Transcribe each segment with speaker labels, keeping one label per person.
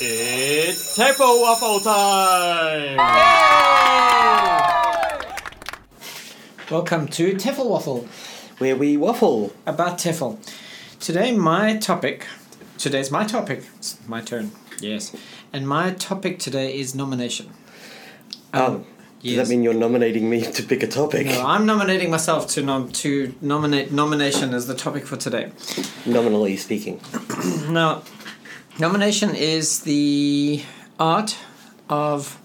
Speaker 1: It's TEFL Waffle time!
Speaker 2: Welcome to TEFL Waffle
Speaker 3: Where we waffle.
Speaker 2: about TEFL. Today, my topic. Today's my topic. It's my turn. Yes. And my topic today is nomination.
Speaker 3: Um, oh. Does
Speaker 2: yes.
Speaker 3: that mean you're nominating me to pick a topic?
Speaker 2: No, I'm nominating myself to nom- to nominate nomination as the topic for today.
Speaker 3: Nominally speaking.
Speaker 2: Now, nomination is the art of,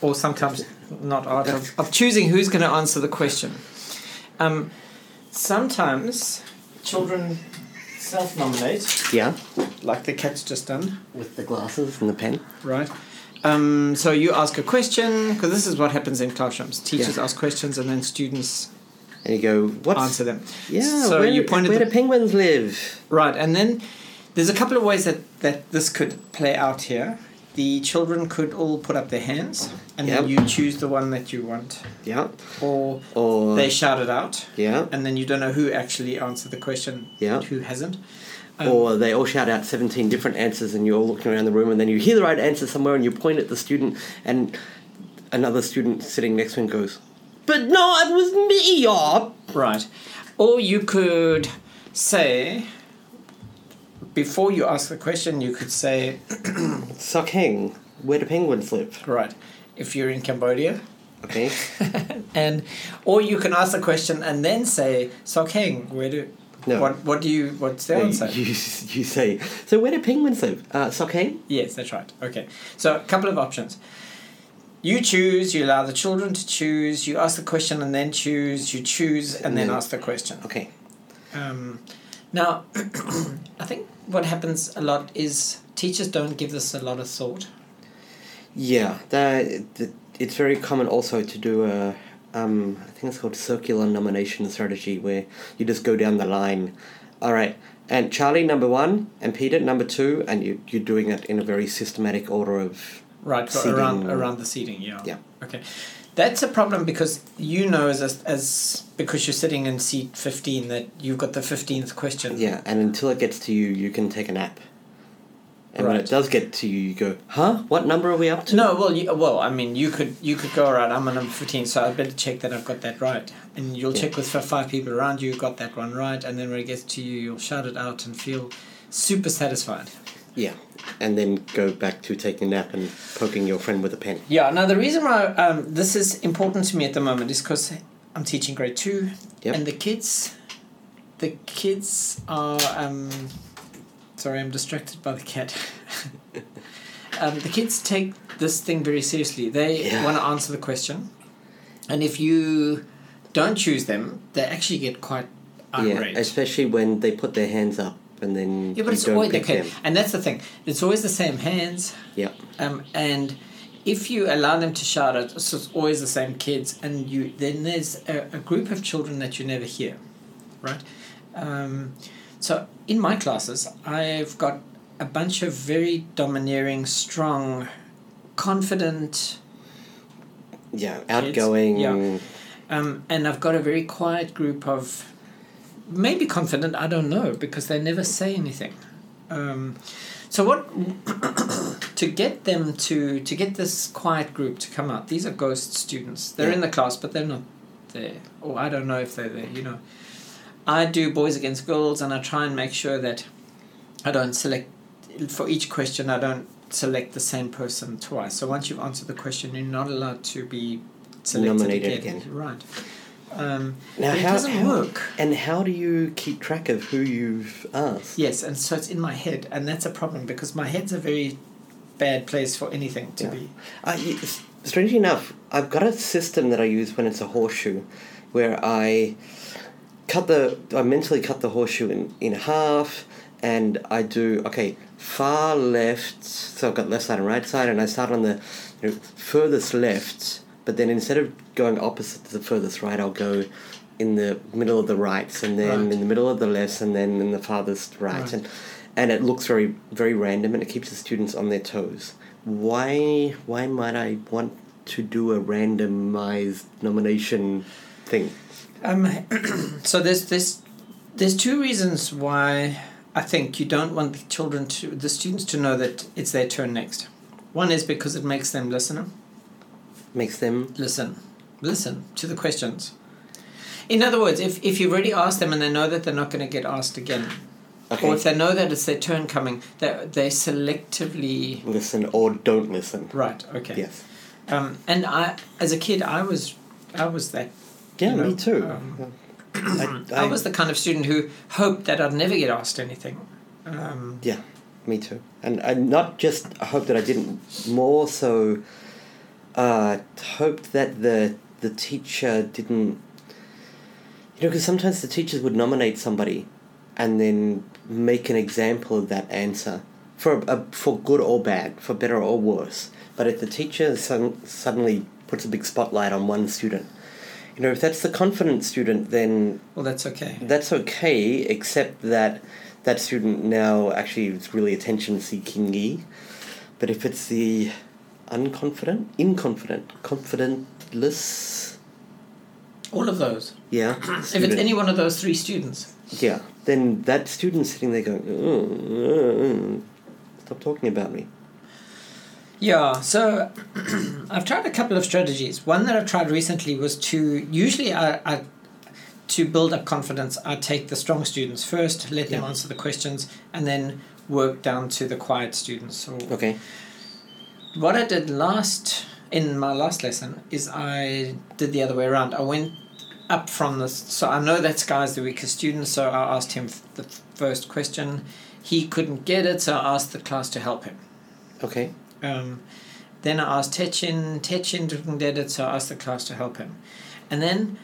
Speaker 2: or sometimes not art of, of choosing who's going to answer the question. Um, sometimes children self-nominate,
Speaker 3: Yeah.
Speaker 2: like the cat's just done,
Speaker 3: With the glasses and the pen.
Speaker 2: right? Um, so you ask a question because this is what happens in classrooms. Teachers
Speaker 3: Yeah.
Speaker 2: ask questions and then students
Speaker 3: And you go, what's.
Speaker 2: answer them.
Speaker 3: Yeah,
Speaker 2: So
Speaker 3: where,
Speaker 2: you pointed
Speaker 3: where
Speaker 2: the-
Speaker 3: do penguins live?
Speaker 2: Right, and then there's a couple of ways that, that this could play out here. The children could all put up their hands, and then you choose the one that you want,
Speaker 3: Yeah.
Speaker 2: or
Speaker 3: Or.
Speaker 2: they shout it out,
Speaker 3: yeah.
Speaker 2: and then you don't know who actually answered the question,
Speaker 3: Yeah.
Speaker 2: who hasn't. Um,
Speaker 3: or they all shout out 17 different answers and you're all looking around the room and then you hear the right answer somewhere and you point at the student and another student sitting next to him goes, But no, it was me.
Speaker 2: Right, or you could say before you ask the question, you could say,
Speaker 3: Sokheng. Where do penguins live?
Speaker 2: right, if you're in Cambodia,
Speaker 3: Okay.
Speaker 2: and or you can ask the question and then say, "Sokheng, where do
Speaker 3: No.
Speaker 2: what what do you what's the answer?"
Speaker 3: you, you say, So where do penguins live? Uh, Suck?
Speaker 2: Yes, that's right. Okay, so a couple of options. You choose. You allow the children to choose. You ask the question and then choose. You choose and then
Speaker 3: Mm.
Speaker 2: ask the question.
Speaker 3: Okay.
Speaker 2: Um, now, I think what happens a lot is teachers don't give this a lot of thought.
Speaker 3: Yeah, that, that it's very common also to do a um, I think it's called circular nomination strategy where you just go down the line. All right, and Charlie number one, and Peter number two, and you you're doing it in a very systematic order of
Speaker 2: Right,
Speaker 3: Seating.
Speaker 2: around around the seating, yeah.
Speaker 3: Yeah.
Speaker 2: Okay, that's a problem because you know as a, as because you're sitting in seat fifteen that you've got the fifteenth question.
Speaker 3: yeah, and until it gets to you, you can take a nap. And when it does get to you, you go, huh? What number are we up to?
Speaker 2: No, well, you, well, I mean, you could you could go around. I'm on number fifteen, so I better check that I've got that right. And you'll
Speaker 3: Yeah.
Speaker 2: check with five people around you, got that one right, and then when it gets to you, you'll shout it out and feel super satisfied.
Speaker 3: Yeah, and then go back to taking a nap and poking your friend with a pen.
Speaker 2: Yeah. Now the reason why um, this is important to me at the moment is because I'm teaching grade two,
Speaker 3: Yep.
Speaker 2: and the kids, the kids are. Um, sorry, I'm distracted by the cat. um, the kids take this thing very seriously. They
Speaker 3: Yeah.
Speaker 2: want to answer the question, and if you don't choose them, they actually get quite irate.
Speaker 3: Yeah, especially when they put their hands up and then
Speaker 2: Yeah, but it's always okay,
Speaker 3: them.
Speaker 2: and that's the thing. It's always the same hands.
Speaker 3: Yeah.
Speaker 2: Um, and if you allow them to shout it, so it's always the same kids, and you then there's a, a group of children that you never hear, right? Um, so in my classes, I've got a bunch of very domineering, strong, confident,
Speaker 3: Yeah, outgoing.
Speaker 2: yeah. um, and I've got a very quiet group of maybe confident. I don't know because they never say anything. Um, so what to get them to to get this quiet group to come out? These are ghost students. They're in the class, but they're not there. Or I don't know if they're there. You know, I do boys against girls, and I try and make sure that I don't select for each question. I don't select the same person twice. So once you've answered the question, you're not allowed to be selected
Speaker 3: Nominated
Speaker 2: again.
Speaker 3: again.
Speaker 2: Right. Um,
Speaker 3: Now, how,
Speaker 2: doesn't
Speaker 3: how-
Speaker 2: work.
Speaker 3: And how do you keep track of who you've asked?
Speaker 2: Yes, and so it's in my head, and that's a problem because my head's a very bad place for anything to
Speaker 3: Yeah.
Speaker 2: be.
Speaker 3: Uh, strangely enough, I've got a system that I use when it's a horseshoe, where I cut the I mentally cut the horseshoe in, in half, and I do okay far left. So I've got left side and right side, and I start on the you know, furthest left. But then instead of going opposite to the furthest right, I'll go in the middle of the rights, and then
Speaker 2: Right.
Speaker 3: in the middle of the lefts, and then in the farthest right,
Speaker 2: Right.
Speaker 3: and and it looks very very random, and it keeps the students on their toes. Why why might I want to do a randomized nomination thing?
Speaker 2: Um, so there's this There's two reasons why I think you don't want the children to the students to know that it's their turn next. One is because it makes them listen,
Speaker 3: Makes them.
Speaker 2: listen, listen to the questions. In other words, if, if you've already asked them and they know that they're not going to get asked again,
Speaker 3: Okay.
Speaker 2: or if they know that it's their turn coming, they they selectively
Speaker 3: listen or don't listen.
Speaker 2: right. Okay.
Speaker 3: Yes.
Speaker 2: Um, and I, as a kid, I was, I was that.
Speaker 3: Yeah,
Speaker 2: you know,
Speaker 3: me too.
Speaker 2: um,
Speaker 3: I,
Speaker 2: I was the kind of student who hoped that I'd never get asked anything. Um,
Speaker 3: Yeah, me too. And I not just hoped that I didn't, more so uh, hoped that the the teacher didn't. You know, because sometimes the teachers would nominate somebody, and then make an example of that answer for a, for good or bad, for better or worse. But if the teacher sudden, suddenly puts a big spotlight on one student, you know, if that's the confident student, then
Speaker 2: well, that's okay.
Speaker 3: that's okay, except that that student now actually is really attention seeking But if it's the unconfident, inconfident, confidentless,
Speaker 2: All of those.
Speaker 3: yeah,
Speaker 2: If it's any one of those three students.
Speaker 3: yeah, then that student's sitting there going, "Oh, uh, uh, stop talking about me.
Speaker 2: Yeah, so I've tried a couple of strategies. One that I've tried recently was to usually I, I to build up confidence. I take the strong students first, let them
Speaker 3: Yeah.
Speaker 2: answer the questions, and then work down to the quiet students. So
Speaker 3: Okay,
Speaker 2: what I did last in my last lesson is I did the other way around. I went up from this. So I know that Sky's the weakest student, so I asked him the first question. He couldn't get it, so I asked the class to help him.
Speaker 3: okay,
Speaker 2: Um, then I asked Techin. Techin didn't get it, so I asked the class to help him. And then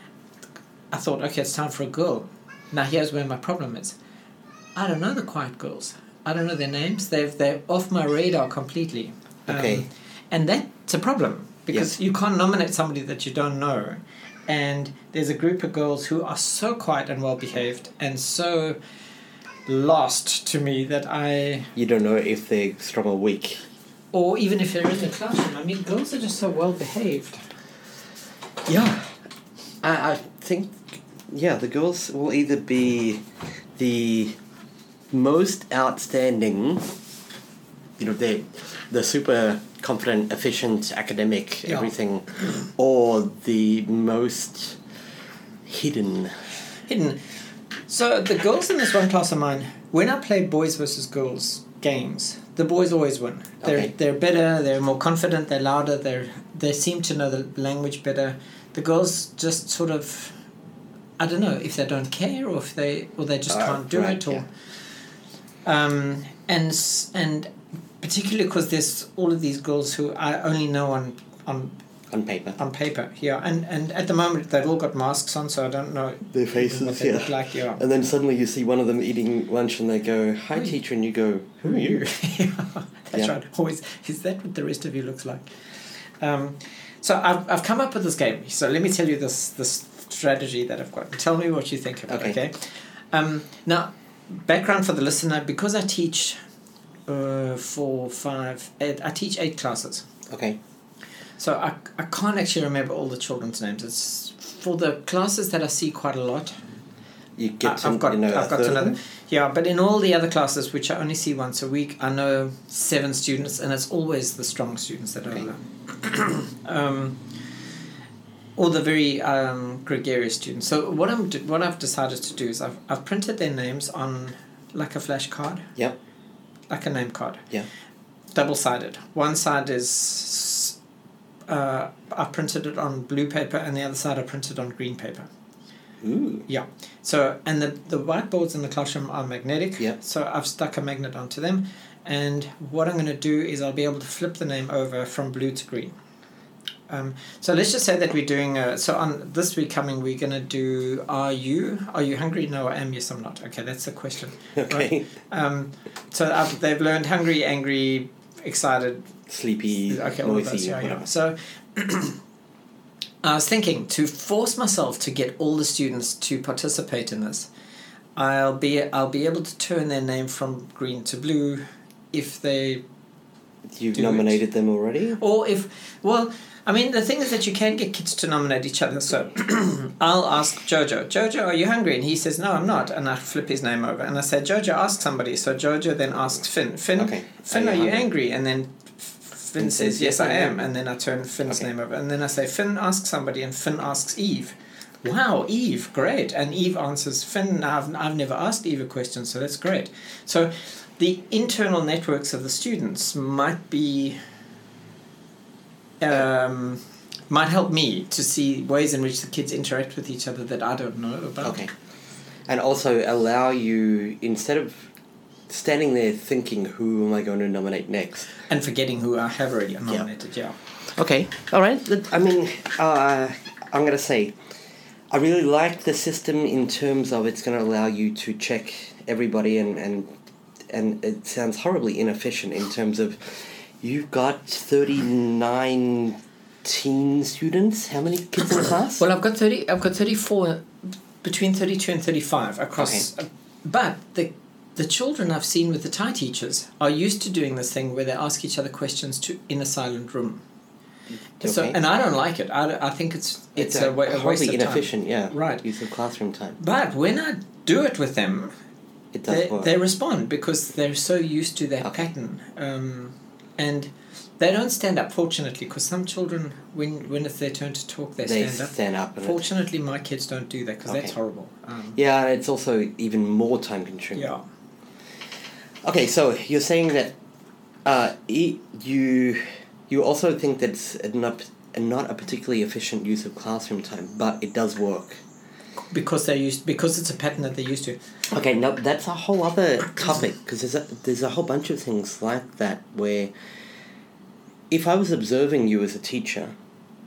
Speaker 2: I thought, okay, it's time for a girl. Now here's where my problem is. I don't know the quiet girls. I don't know their names. They've they're off my radar completely. Um,
Speaker 3: Okay.
Speaker 2: and that's a problem because you can't nominate somebody that you don't know. And there's a group of girls who are so quiet and well behaved and so lost to me that I
Speaker 3: you don't know if they're strong or weak.
Speaker 2: Or even if they're in the classroom. I mean, girls are just so well behaved.
Speaker 3: Yeah, I, I think yeah the girls will either be the most outstanding, you know, they the super confident, efficient, academic,
Speaker 2: Yeah.
Speaker 3: everything, or the most hidden.
Speaker 2: Hidden. So the girls in this one class of mine, when I play boys versus girls games, the boys always win. They're
Speaker 3: Okay.
Speaker 2: they're better. They're more confident. They're louder. They they seem to know the language better. The girls just sort of, I don't know if they don't care or if they or they just
Speaker 3: Uh,
Speaker 2: can't do
Speaker 3: right,
Speaker 2: it or.
Speaker 3: yeah.
Speaker 2: Um, and and particularly because there's all of these girls who I only know on on
Speaker 3: On paper,
Speaker 2: on paper, yeah, and and at the moment they've all got masks on, so I don't know
Speaker 3: their
Speaker 2: what
Speaker 3: faces,
Speaker 2: they
Speaker 3: yeah.
Speaker 2: look like. Yeah,
Speaker 3: And then suddenly you see one of them eating lunch, and they go, "Hi,
Speaker 2: Who
Speaker 3: teacher," and you go, "Who are you?"
Speaker 2: yeah, that's
Speaker 3: Yeah.
Speaker 2: right. Always is that what the rest of you looks like? Um, so I've I've come up with this game. So let me tell you this this strategy that I've got. Tell me what you think of it.
Speaker 3: Okay.
Speaker 2: Okay. Um, now, background for the listener because I teach. Uh, four, five, eight. I teach eight classes.
Speaker 3: Okay,
Speaker 2: So I, I can't actually remember all the children's names. It's for the classes that I see quite a lot.
Speaker 3: you get
Speaker 2: I,
Speaker 3: to
Speaker 2: I've got
Speaker 3: you know,
Speaker 2: I've got to know
Speaker 3: them?
Speaker 2: Yeah, but in all the other classes, which I only see once a week, I know seven students, and it's always the strong students that
Speaker 3: Okay.
Speaker 2: I know. um, or the very um, gregarious students. So what I'm what I've decided to do is I've I've printed their names on like a flashcard.
Speaker 3: Yep.
Speaker 2: Like a name card.
Speaker 3: Yeah.
Speaker 2: Double sided. One side is uh, I printed it on blue paper, and the other side I printed on green paper.
Speaker 3: Ooh.
Speaker 2: Yeah. So and the the whiteboards in the classroom are magnetic.
Speaker 3: Yeah.
Speaker 2: So I've stuck a magnet onto them, and what I'm going to do is I'll be able to flip the name over from blue to green. Um, so let's just say that we're doing uh so on this week coming we're going to do are you are you hungry no I am yes I'm not okay that's the question
Speaker 3: Okay.
Speaker 2: um, so I've, they've learned hungry angry excited
Speaker 3: Sleepy,
Speaker 2: Okay, all
Speaker 3: noisy,
Speaker 2: yeah, yeah. So I was thinking to force myself to get all the students to participate in this. I'll be I'll be able to turn their name from green to blue if they
Speaker 3: you've
Speaker 2: Do it.
Speaker 3: nominated them already.
Speaker 2: Or if, well, I mean, the thing is that you can get kids to nominate each other. So I'll ask Jojo, Jojo, are you hungry? And he says, no, I'm not. And I flip his name over. And I say, Jojo, ask somebody. So Jojo then asks Finn, Finn,
Speaker 3: Okay.
Speaker 2: Finn,
Speaker 3: Are
Speaker 2: are
Speaker 3: you
Speaker 2: you angry? And then Finn says, yes,
Speaker 3: "Yes,
Speaker 2: I am." And then I turn Finn's
Speaker 3: Okay.
Speaker 2: name over. And then I say, Finn, ask somebody. And Finn asks Eve. Wow, Eve, great. And Eve answers, Finn, I've, I've never asked Eve a question, so that's great. So the internal networks of the students might be um, might help me to see ways in which the kids interact with each other that I don't know about.
Speaker 3: Okay. And also allow you instead of standing there thinking who am I going to nominate next.
Speaker 2: And forgetting who I have already nominated, yeah.
Speaker 3: Okay. All right. I mean, uh, I'm going to say, I really like the system in terms of it's going to allow you to check everybody, and and and it sounds horribly inefficient in terms of you've got thirty nine teen students. How many kids in the class?
Speaker 2: Well, I've got thirty. I've got thirty-four, between thirty-two and thirty-five across. uh, but the the children I've seen with the Thai teachers are used to doing this thing where they ask each other questions to in a silent room. So,
Speaker 3: Okay.
Speaker 2: and I don't like it. I, I think it's it's, a, wa- a waste of time.
Speaker 3: inefficient. Yeah.
Speaker 2: Right.
Speaker 3: Use of classroom time.
Speaker 2: But when I do it with them,
Speaker 3: It does
Speaker 2: they,
Speaker 3: work.
Speaker 2: they respond because they're so used to that
Speaker 3: Okay.
Speaker 2: pattern. Um, and they don't stand up, fortunately, because some children, when, when it's their turn to talk, they,
Speaker 3: they
Speaker 2: stand up.
Speaker 3: stand up.
Speaker 2: Fortunately, my kids don't do that because that's horrible. Um,
Speaker 3: Yeah, and it's also even more time consuming.
Speaker 2: yeah.
Speaker 3: Okay, so you're saying that uh, you you also think that it's not not a particularly efficient use of classroom time, but it does work.
Speaker 2: Because they're used, because it's a pattern that they're used to.
Speaker 3: Okay, now that's a whole other topic because there's a, there's a whole bunch of things like that where if I was observing you as a teacher,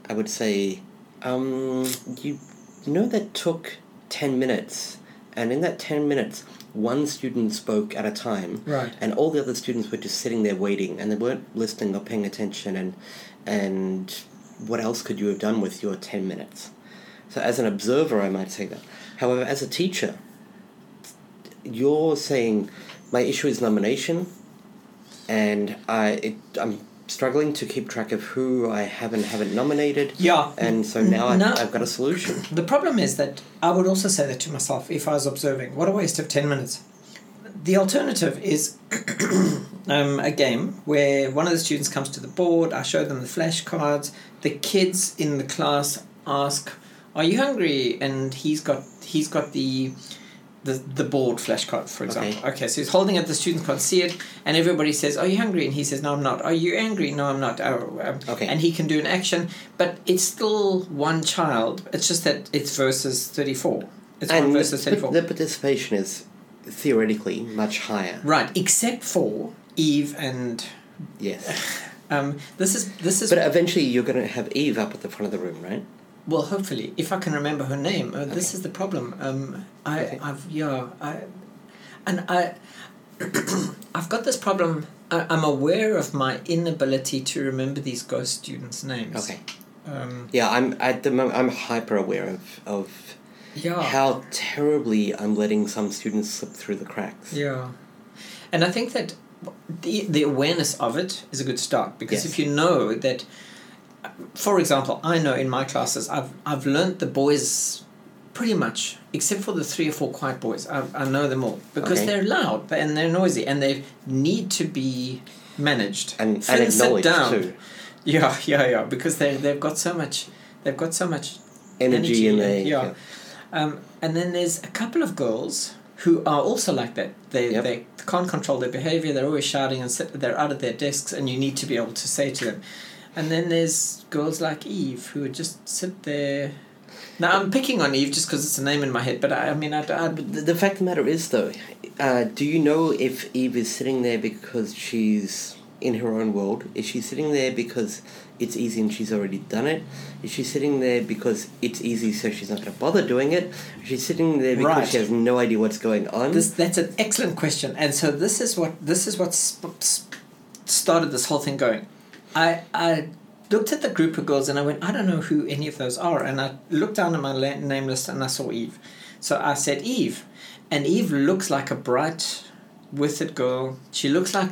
Speaker 3: I would say, um, you, you know that took ten minutes, and in that ten minutes, one student spoke at a time,
Speaker 2: Right.
Speaker 3: and all the other students were just sitting there waiting, and they weren't listening or paying attention, and and what else could you have done with your ten minutes? So as an observer, I might say that. However, as a teacher, you're saying my issue is nomination, and I it, I'm struggling to keep track of who I have and haven't nominated.
Speaker 2: Yeah.
Speaker 3: And so now I,
Speaker 2: No.
Speaker 3: I've got a solution.
Speaker 2: The problem is that I would also say that to myself if I was observing. What a waste of 10 minutes. The alternative is um, a game where one of the students comes to the board, I show them the flashcards, the kids in the class ask, Are you hungry? And he's got he's got the the, the board flashcard, for example.
Speaker 3: Okay.
Speaker 2: Okay. so he's holding it, the students can't see it, and everybody says, Are you hungry? And he says, No, I'm not. Are you angry? No, I'm not. Oh, um,
Speaker 3: Okay.
Speaker 2: And he can do an action, but it's still one child. It's just that it's versus 34. It's one versus 34.
Speaker 3: the participation is theoretically much higher.
Speaker 2: right, except for Eve and.
Speaker 3: Yes.
Speaker 2: Um, this is this is
Speaker 3: But eventually you're going to have Eve up at the front of the room, right?
Speaker 2: Well hopefully if I can remember her name uh, this is the problem um, I
Speaker 3: Okay.
Speaker 2: I've yeah I and I I've got this problem I, I'm aware of my inability to remember these ghost students names
Speaker 3: Okay.
Speaker 2: um,
Speaker 3: Yeah, I'm at the moment I'm hyper aware of of
Speaker 2: yeah
Speaker 3: how terribly I'm letting some students slip through the cracks.
Speaker 2: Yeah, and I think that the the awareness of it is a good start because
Speaker 3: Yes.
Speaker 2: if you know that, for example, I know in my classes I've I've learnt the boys pretty much except for the three or four quiet boys I, I know them all because
Speaker 3: Okay.
Speaker 2: they're loud and they're noisy and they need to be managed
Speaker 3: And, and acknowledged
Speaker 2: down.
Speaker 3: too.
Speaker 2: yeah yeah yeah because they they've got so much they've got so much
Speaker 3: Energy, in
Speaker 2: and-
Speaker 3: there.
Speaker 2: yeah. Um, and then there's a couple of girls who are also like that. They
Speaker 3: Yep.
Speaker 2: they can't control their behavior. They're always shouting and sit, they're out of their desks, and you need to be able to say to them. And then there's girls like Eve who would just sit there. Now I'm picking on Eve just because it's a name in my head, but I, I mean I, I
Speaker 3: The, the fact of the matter is, though, uh, do you know if Eve is sitting there because she's in her own world? Is she sitting there because it's easy and she's already done it? Is she sitting there because it's easy so she's not going to bother doing it? Is she sitting there because
Speaker 2: Right.
Speaker 3: she has no idea what's going on?
Speaker 2: This that's an excellent question, and so this is what this is what sp- sp- started this whole thing going. I I looked at the group of girls and I went, I don't know who any of those are, and I looked down at my name list and I saw Eve, so I said Eve, and Eve looks like a bright, with it girl. She looks like.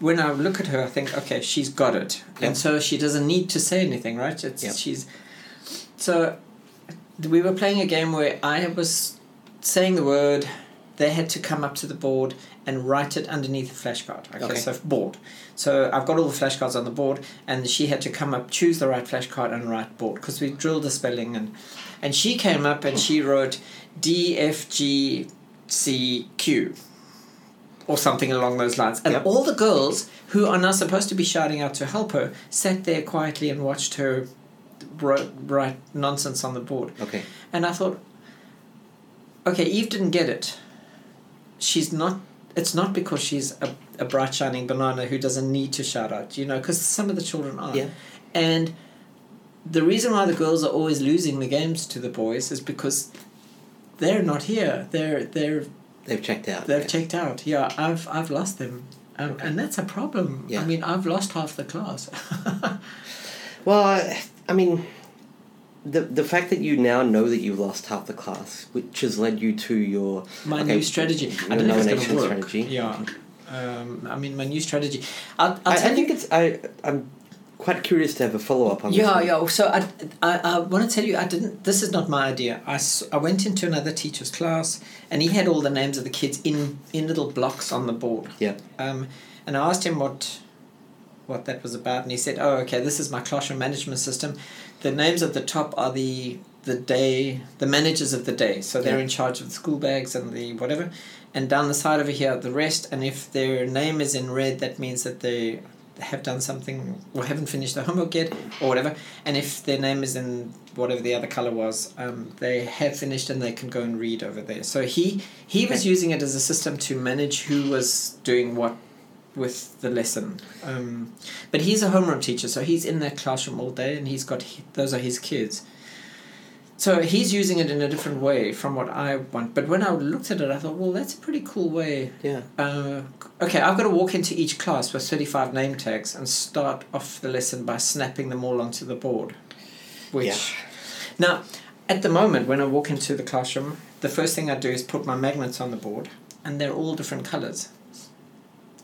Speaker 2: when I look at her, I think, okay, she's got it,
Speaker 3: Yep.
Speaker 2: and so she doesn't need to say anything, right? It's
Speaker 3: Yep.
Speaker 2: she's. So, we were playing a game where I was saying the word, they had to come up to the board and write it underneath the flashcard. Okay,
Speaker 3: Okay.
Speaker 2: so board. So I've got all the flashcards on the board, and she had to come up, choose the right flashcard, and right board because we drilled the spelling and, and she came up and she wrote D F G C Q or something along those lines. And
Speaker 3: Yep.
Speaker 2: all the girls who are now supposed to be shouting out to help her sat there quietly and watched her write, write nonsense on the board.
Speaker 3: Okay.
Speaker 2: And I thought, okay, Eve didn't get it. She's not. It's not because she's a, a bright shining banana who doesn't need to shout out, you know, because some of the children are.
Speaker 3: Yeah.
Speaker 2: And the reason why the girls are always losing the games to the boys is because they're not here. They're they're
Speaker 3: They've checked out.
Speaker 2: They've
Speaker 3: yeah.
Speaker 2: checked out. Yeah, I've I've lost them, um,
Speaker 3: Okay.
Speaker 2: and that's a problem.
Speaker 3: Yeah.
Speaker 2: I mean, I've lost half the class.
Speaker 3: Well, I, I mean, the the fact that you now know that you've lost half the class, which has led you to your
Speaker 2: my
Speaker 3: okay,
Speaker 2: new strategy. I don't know if it's
Speaker 3: nomination
Speaker 2: going to work.
Speaker 3: strategy.
Speaker 2: Yeah. Um, I mean, my new strategy. I'll, I'll
Speaker 3: I,
Speaker 2: tell
Speaker 3: I
Speaker 2: you.
Speaker 3: think it's I I'm quite curious to have a follow up on.
Speaker 2: Yeah,
Speaker 3: one.
Speaker 2: yeah. So I, I, I want to tell you, I didn't. This is not my idea. I, I went into another teacher's class, and he had all the names of the kids in in little blocks on the board.
Speaker 3: Yeah.
Speaker 2: Um, and I asked him what what that was about, and he said, "Oh, okay, this is my classroom management system. The names at the top are the the day, the managers of the day. So they're
Speaker 3: Yeah.
Speaker 2: in charge of the school bags and the whatever. And down the side over here, are the rest. And if their name is in red, that means that they have done something or haven't finished their homework yet or whatever. And if their name is in whatever the other color was, um, they have finished and they can go and read over there. So he he was using it as a system to manage who was doing what with the lesson. Um, but he's a homeroom teacher, so he's in that classroom all day, and he's got those are his kids. So he's using it in a different way from what I want. But when I looked at it, I thought, well, that's a pretty cool way.
Speaker 3: Yeah.
Speaker 2: Uh, okay, I've got to walk into each class with 35 name tags and start off the lesson by snapping them all onto the board. Which,
Speaker 3: Yeah.
Speaker 2: now, at the moment, when I walk into the classroom, the first thing I do is put my magnets on the board, and they're all different colors.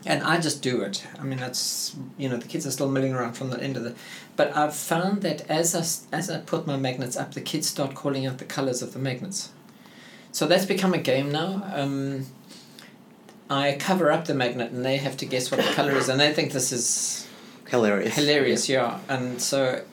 Speaker 2: And I just do it. I mean, that's you know the kids are still milling around from the end of the, but I've found that as I as I put my magnets up, the kids start calling out the colors of the magnets. So that's become a game now. Um, I cover up the magnet, and they have to guess what the color is, and they think this is
Speaker 3: Hilarious.
Speaker 2: hilarious. Yeah, and so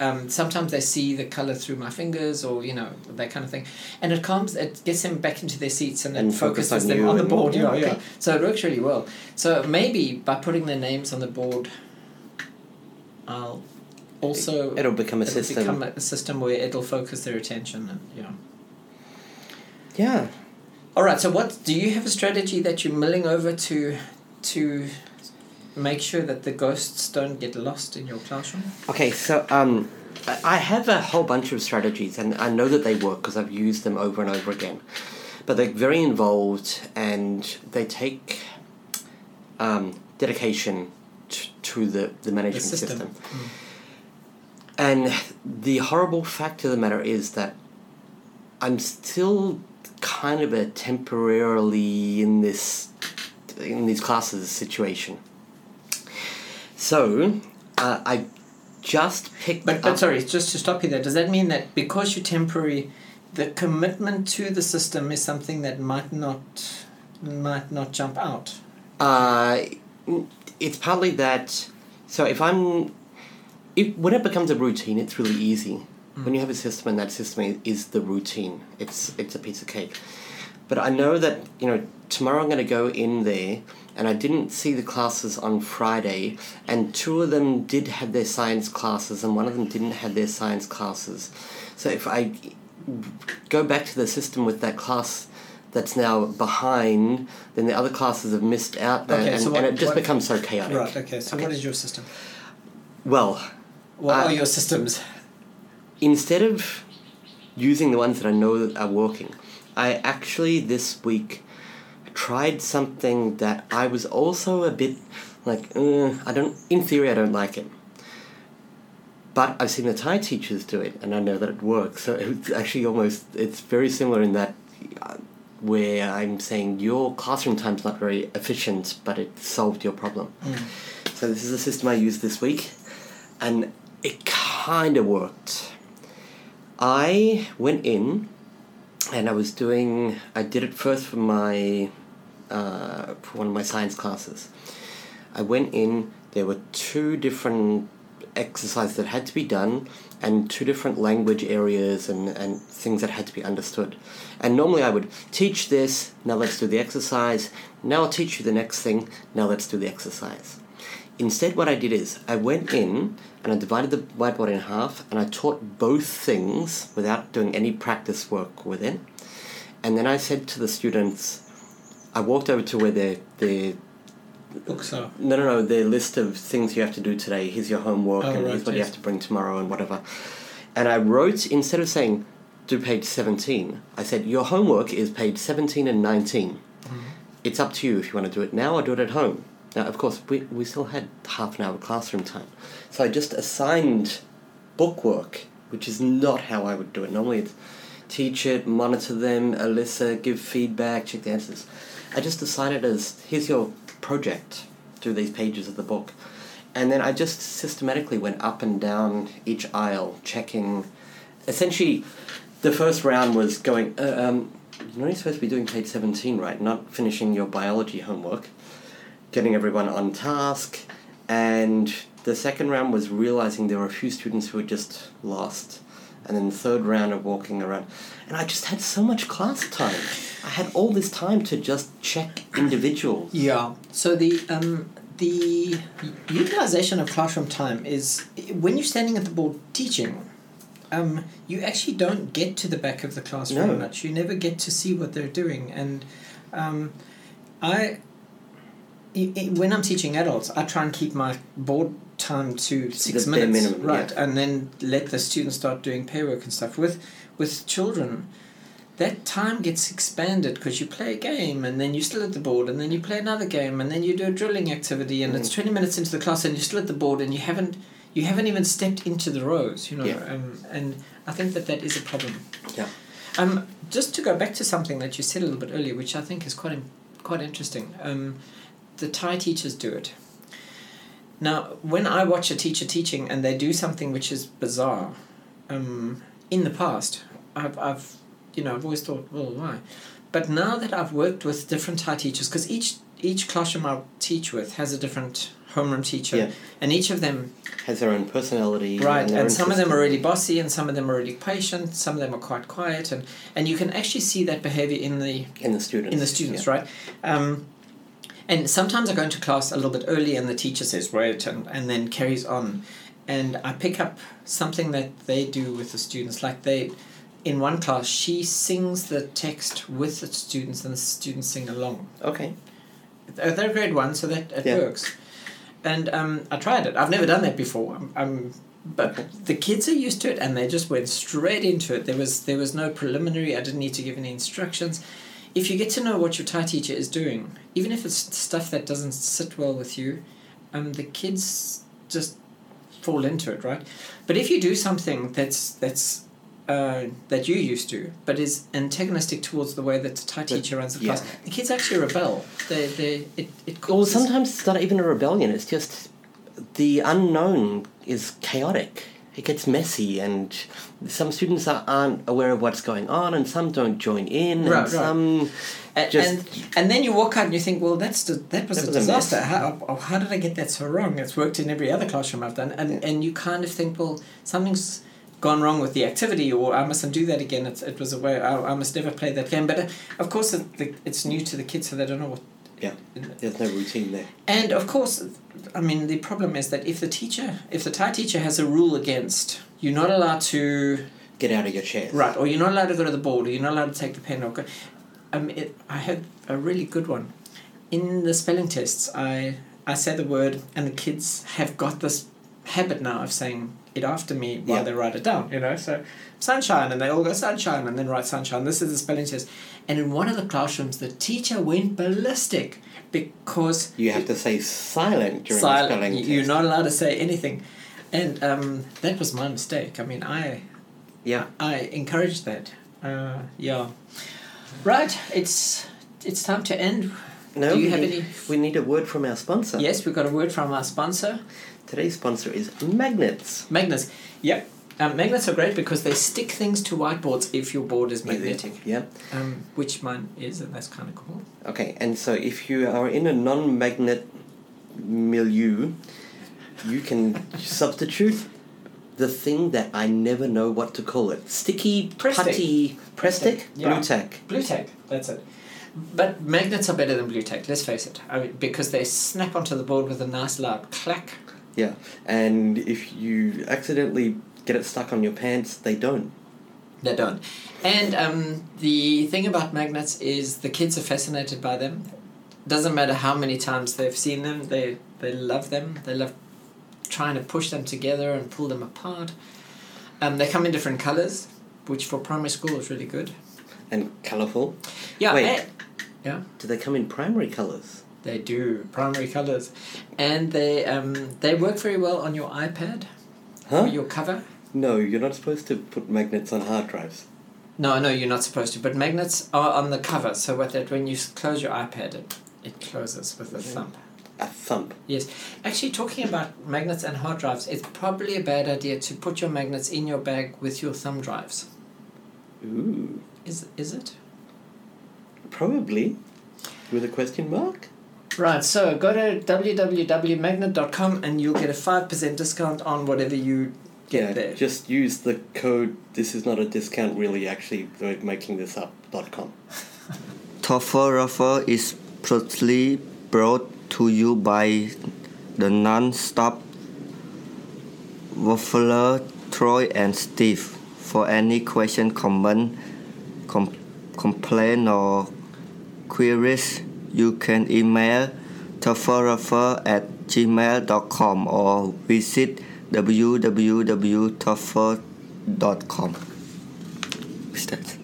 Speaker 2: um, sometimes they see the color through my fingers, or you know that kind of thing, and it calms, it gets them back into their seats, and,
Speaker 3: And
Speaker 2: it
Speaker 3: focus
Speaker 2: focuses
Speaker 3: on
Speaker 2: them on the board.
Speaker 3: yeah,
Speaker 2: Yeah,
Speaker 3: okay.
Speaker 2: So it works really well. So maybe by putting their names on the board, I'll also
Speaker 3: It'll become a
Speaker 2: it'll
Speaker 3: system.
Speaker 2: become a system where it'll focus their attention, and yeah.
Speaker 3: yeah.
Speaker 2: All right. So, what do you have a strategy that you're milling over to to make sure that the ghosts don't get lost in your classroom?
Speaker 3: Okay, so um, I have a whole bunch of strategies, and I know that they work because I've used them over and over again. But they're very involved, and they take um, dedication t- to the, the management
Speaker 2: The system.
Speaker 3: system. And the horrible fact of the matter is that I'm still kind of a temporarily in this in these classes situation. So uh, I just picked
Speaker 2: But,
Speaker 3: up.
Speaker 2: but sorry, just to stop you there, does that mean that because you're temporary, the commitment to the system is something that might not might not jump out?
Speaker 3: Uh, it's partly that. So if I'm, if when it becomes a routine, it's really easy. When you have a system and that system i- is the routine, it's it's a piece of cake. But I know that you know tomorrow I'm going to go in there, and I didn't see the classes on Friday, and two of them did have their science classes, and one of them didn't have their science classes. So if I go back to the system with that class that's now behind, then the other classes have missed out, there,
Speaker 2: Okay,
Speaker 3: and,
Speaker 2: so what-
Speaker 3: and it just
Speaker 2: what-
Speaker 3: becomes so chaotic.
Speaker 2: Right. Okay. So
Speaker 3: Okay.
Speaker 2: what is your system?
Speaker 3: Well,
Speaker 2: What
Speaker 3: Uh,
Speaker 2: are your systems?
Speaker 3: instead of using the ones that I know that are working, I actually this week tried something that I was also a bit like, uh, I don't, in theory, I don't like it. But I've seen the Thai teachers do it, and I know that it works. So it's actually almost, it's very similar in that uh, where I'm saying your classroom time's not very efficient, but it solved your problem. So this is a system I used this week, and it kind of worked. I went in, and I was doing. I did it first for my, uh, for one of my science classes. I went in. There were two different exercises that had to be done, and two different language areas and, and things that had to be understood. And normally I would teach this, now let's do the exercise, now I'll teach you the next thing, now let's do the exercise. Instead, what I did is I went in and I divided the whiteboard in half and I taught both things without doing any practice work with it. And then I said to the students, I walked over to where their, their
Speaker 2: Books are.
Speaker 3: no, no, no. The list of things you have to do today. Here's your homework,
Speaker 2: Oh,
Speaker 3: and
Speaker 2: right,
Speaker 3: here's what you have to bring tomorrow, and whatever. And I wrote instead of saying do page seventeen, I said your homework is page seventeen and 19
Speaker 2: Mm-hmm.
Speaker 3: It's up to you if you want to do it now or do it at home. Now, of course, we we still had half an hour classroom time, so I just assigned bookwork, which is not how I would do it. Normally, it's teach it, monitor them, Alyssa, give feedback, check the answers. I just decided as here's your project, through these pages of the book. And then I just systematically went up and down each aisle, checking. Essentially, the first round was going, uh, um, you're only supposed to be doing page 17, right? Not finishing your biology homework, getting everyone on task. And the second round was realizing there were a few students who were just lost. And then the third round of walking around. And I just had so much class time. I had all this time to just check individuals.
Speaker 2: Yeah. So the um, the utilization of classroom time is when you're standing at the board teaching. Um, you actually don't get to the back of the class very
Speaker 3: No.
Speaker 2: much. You never get to see what they're doing, and um, I, i- i- when I'm teaching adults, I try and keep my board time to six
Speaker 3: The
Speaker 2: minutes,
Speaker 3: minimum,
Speaker 2: right,
Speaker 3: yeah.
Speaker 2: and then let the students start doing pair work and stuff. With with children, that time gets expanded because you play a game and then you're still at the board and then you play another game and then you do a drilling activity and
Speaker 3: Mm.
Speaker 2: it's 20 minutes into the class and you're still at the board and you haven't you haven't even stepped into the rows you know
Speaker 3: Yeah.
Speaker 2: um, and i think that that is a problem
Speaker 3: Yeah.
Speaker 2: um, just to go back to something that you said a little bit earlier which i think is quite quite interesting um, the thai teachers do it now when i watch a teacher teaching and they do something which is bizarre um, in the past I've, I've you know i've always thought well why but now that i've worked with different thai teachers because each each classroom i teach with has a different homeroom teacher
Speaker 3: Yeah.
Speaker 2: and each of them
Speaker 3: Has their own personality.
Speaker 2: right
Speaker 3: their
Speaker 2: and some of them are really bossy and some of them are really patient some of them are quite quiet and and you can actually see that behavior in the
Speaker 3: in the students.
Speaker 2: in the students
Speaker 3: yeah.
Speaker 2: right um, and sometimes i go into class a little bit early and the teacher says wait and, and then carries on and i pick up something that they do with the students like they in one class she sings the text with the students and the students sing along
Speaker 3: Okay.
Speaker 2: they're grade one, so that it
Speaker 3: Yeah.
Speaker 2: works. And um, I tried it. I've never done that before. Um, um, but the kids are used to it, and they just went straight into it. There was there was no preliminary. I didn't need to give any instructions. If you get to know what your Thai teacher is doing, even if it's stuff that doesn't sit well with you, um, the kids just fall into it, right? But if you do something that's that's uh, that you're used to, but is antagonistic towards the way that the Thai teacher runs the
Speaker 3: yeah.
Speaker 2: class, the kids actually rebel. They, they, it, it
Speaker 3: Well, sometimes it's not even a rebellion. It's just the unknown is chaotic. It gets messy, and some students are, aren't aware of what's going on, and some don't join in, and
Speaker 2: Right, right.
Speaker 3: some
Speaker 2: and,
Speaker 3: just-
Speaker 2: and and then you walk out and you think, well, that's the, that was
Speaker 3: That
Speaker 2: a
Speaker 3: was a
Speaker 2: disaster. how, oh, how did I get that so wrong? It's worked in every other classroom I've done, and and you kind of think, well, something's gone wrong with the activity, or I mustn't do that again. It's, it was a way I, I must never play that game. But uh, of course, it, the, it's new to the kids, so they don't know what.
Speaker 3: Yeah. there's no routine there.
Speaker 2: And of course, I mean, the problem is that if the teacher, if the Thai teacher has a rule against, you're not allowed to
Speaker 3: Get out of your chair.
Speaker 2: Right, or you're not allowed to go to the board, or you're not allowed to take the pen. Or go. Um, it, I had a really good one. In the spelling tests, I I say the word, and the kids have got this habit now of saying it after me while
Speaker 3: Yeah.
Speaker 2: they write it down. You know, so sunshine, and they all go sunshine, and then write sunshine. This is the spelling test. And in one of the classrooms, the teacher went ballistic because
Speaker 3: You have to say silent during the
Speaker 2: silent.
Speaker 3: spelling
Speaker 2: y-
Speaker 3: test.
Speaker 2: You're not allowed to say anything, and um, that was my mistake. I mean, I
Speaker 3: Yeah.
Speaker 2: I encourage that. Uh, yeah. Right, it's it's time to end.
Speaker 3: No,
Speaker 2: Do you have
Speaker 3: need,
Speaker 2: any?
Speaker 3: We need a word from our sponsor.
Speaker 2: Yes, we've got a word from our sponsor,
Speaker 3: Today's sponsor is magnets.
Speaker 2: magnets. Yep, um, magnets are great because they stick things to whiteboards if your board is magnetic,
Speaker 3: Yeah.
Speaker 2: um, which mine is, and that's kind of cool.
Speaker 3: Okay, and so if you are in a non-magnet milieu, you can substitute the thing that I never know what to call it. Sticky,
Speaker 2: Press
Speaker 3: putty, press stick,
Speaker 2: Yeah.
Speaker 3: Blu Tack.
Speaker 2: Blu Tack, that's it. But magnets are better than Blu Tack. Let's face it, I mean, because they snap onto the board with a nice loud clack.
Speaker 3: Yeah, and if you accidentally get it stuck on your pants, they don't.
Speaker 2: They don't. And um, the thing about magnets is the kids are fascinated by them. Doesn't matter how many times they've seen them, they, they love them. They love trying to push them together and pull them apart. Um, they come in different colours, which for primary school is really good.
Speaker 3: And colourful.
Speaker 2: Yeah,
Speaker 3: Wait.
Speaker 2: yeah,
Speaker 3: Do they come in primary colours?
Speaker 2: They do primary colours, and they um, they work very well on your iPad
Speaker 3: Huh?
Speaker 2: or your cover.
Speaker 3: No, you're not supposed to put magnets on hard drives.
Speaker 2: No, no, you're not supposed to. But magnets are on the cover, so what that when you close your iPad, it, it closes with a thumb.
Speaker 3: A thump.
Speaker 2: Yes, actually, talking about magnets and hard drives, it's probably a bad idea to put your magnets in your bag with your thumb drives.
Speaker 3: Ooh.
Speaker 2: Is is it?
Speaker 3: Probably. With a question mark?
Speaker 2: Right. So go to www.magnet.com and you'll get a five percent discount on whatever you get
Speaker 3: yeah,
Speaker 2: there.
Speaker 3: just use the code this is not a discount really actually we're making this up dot com.
Speaker 4: TEFL Waffle is proudly brought to you by the non-stop waffler Troy and Steve. For any question, comment, com- complaint or queries, you can email toffleruffle at gmail.com or visit www.toffle.com. Is that?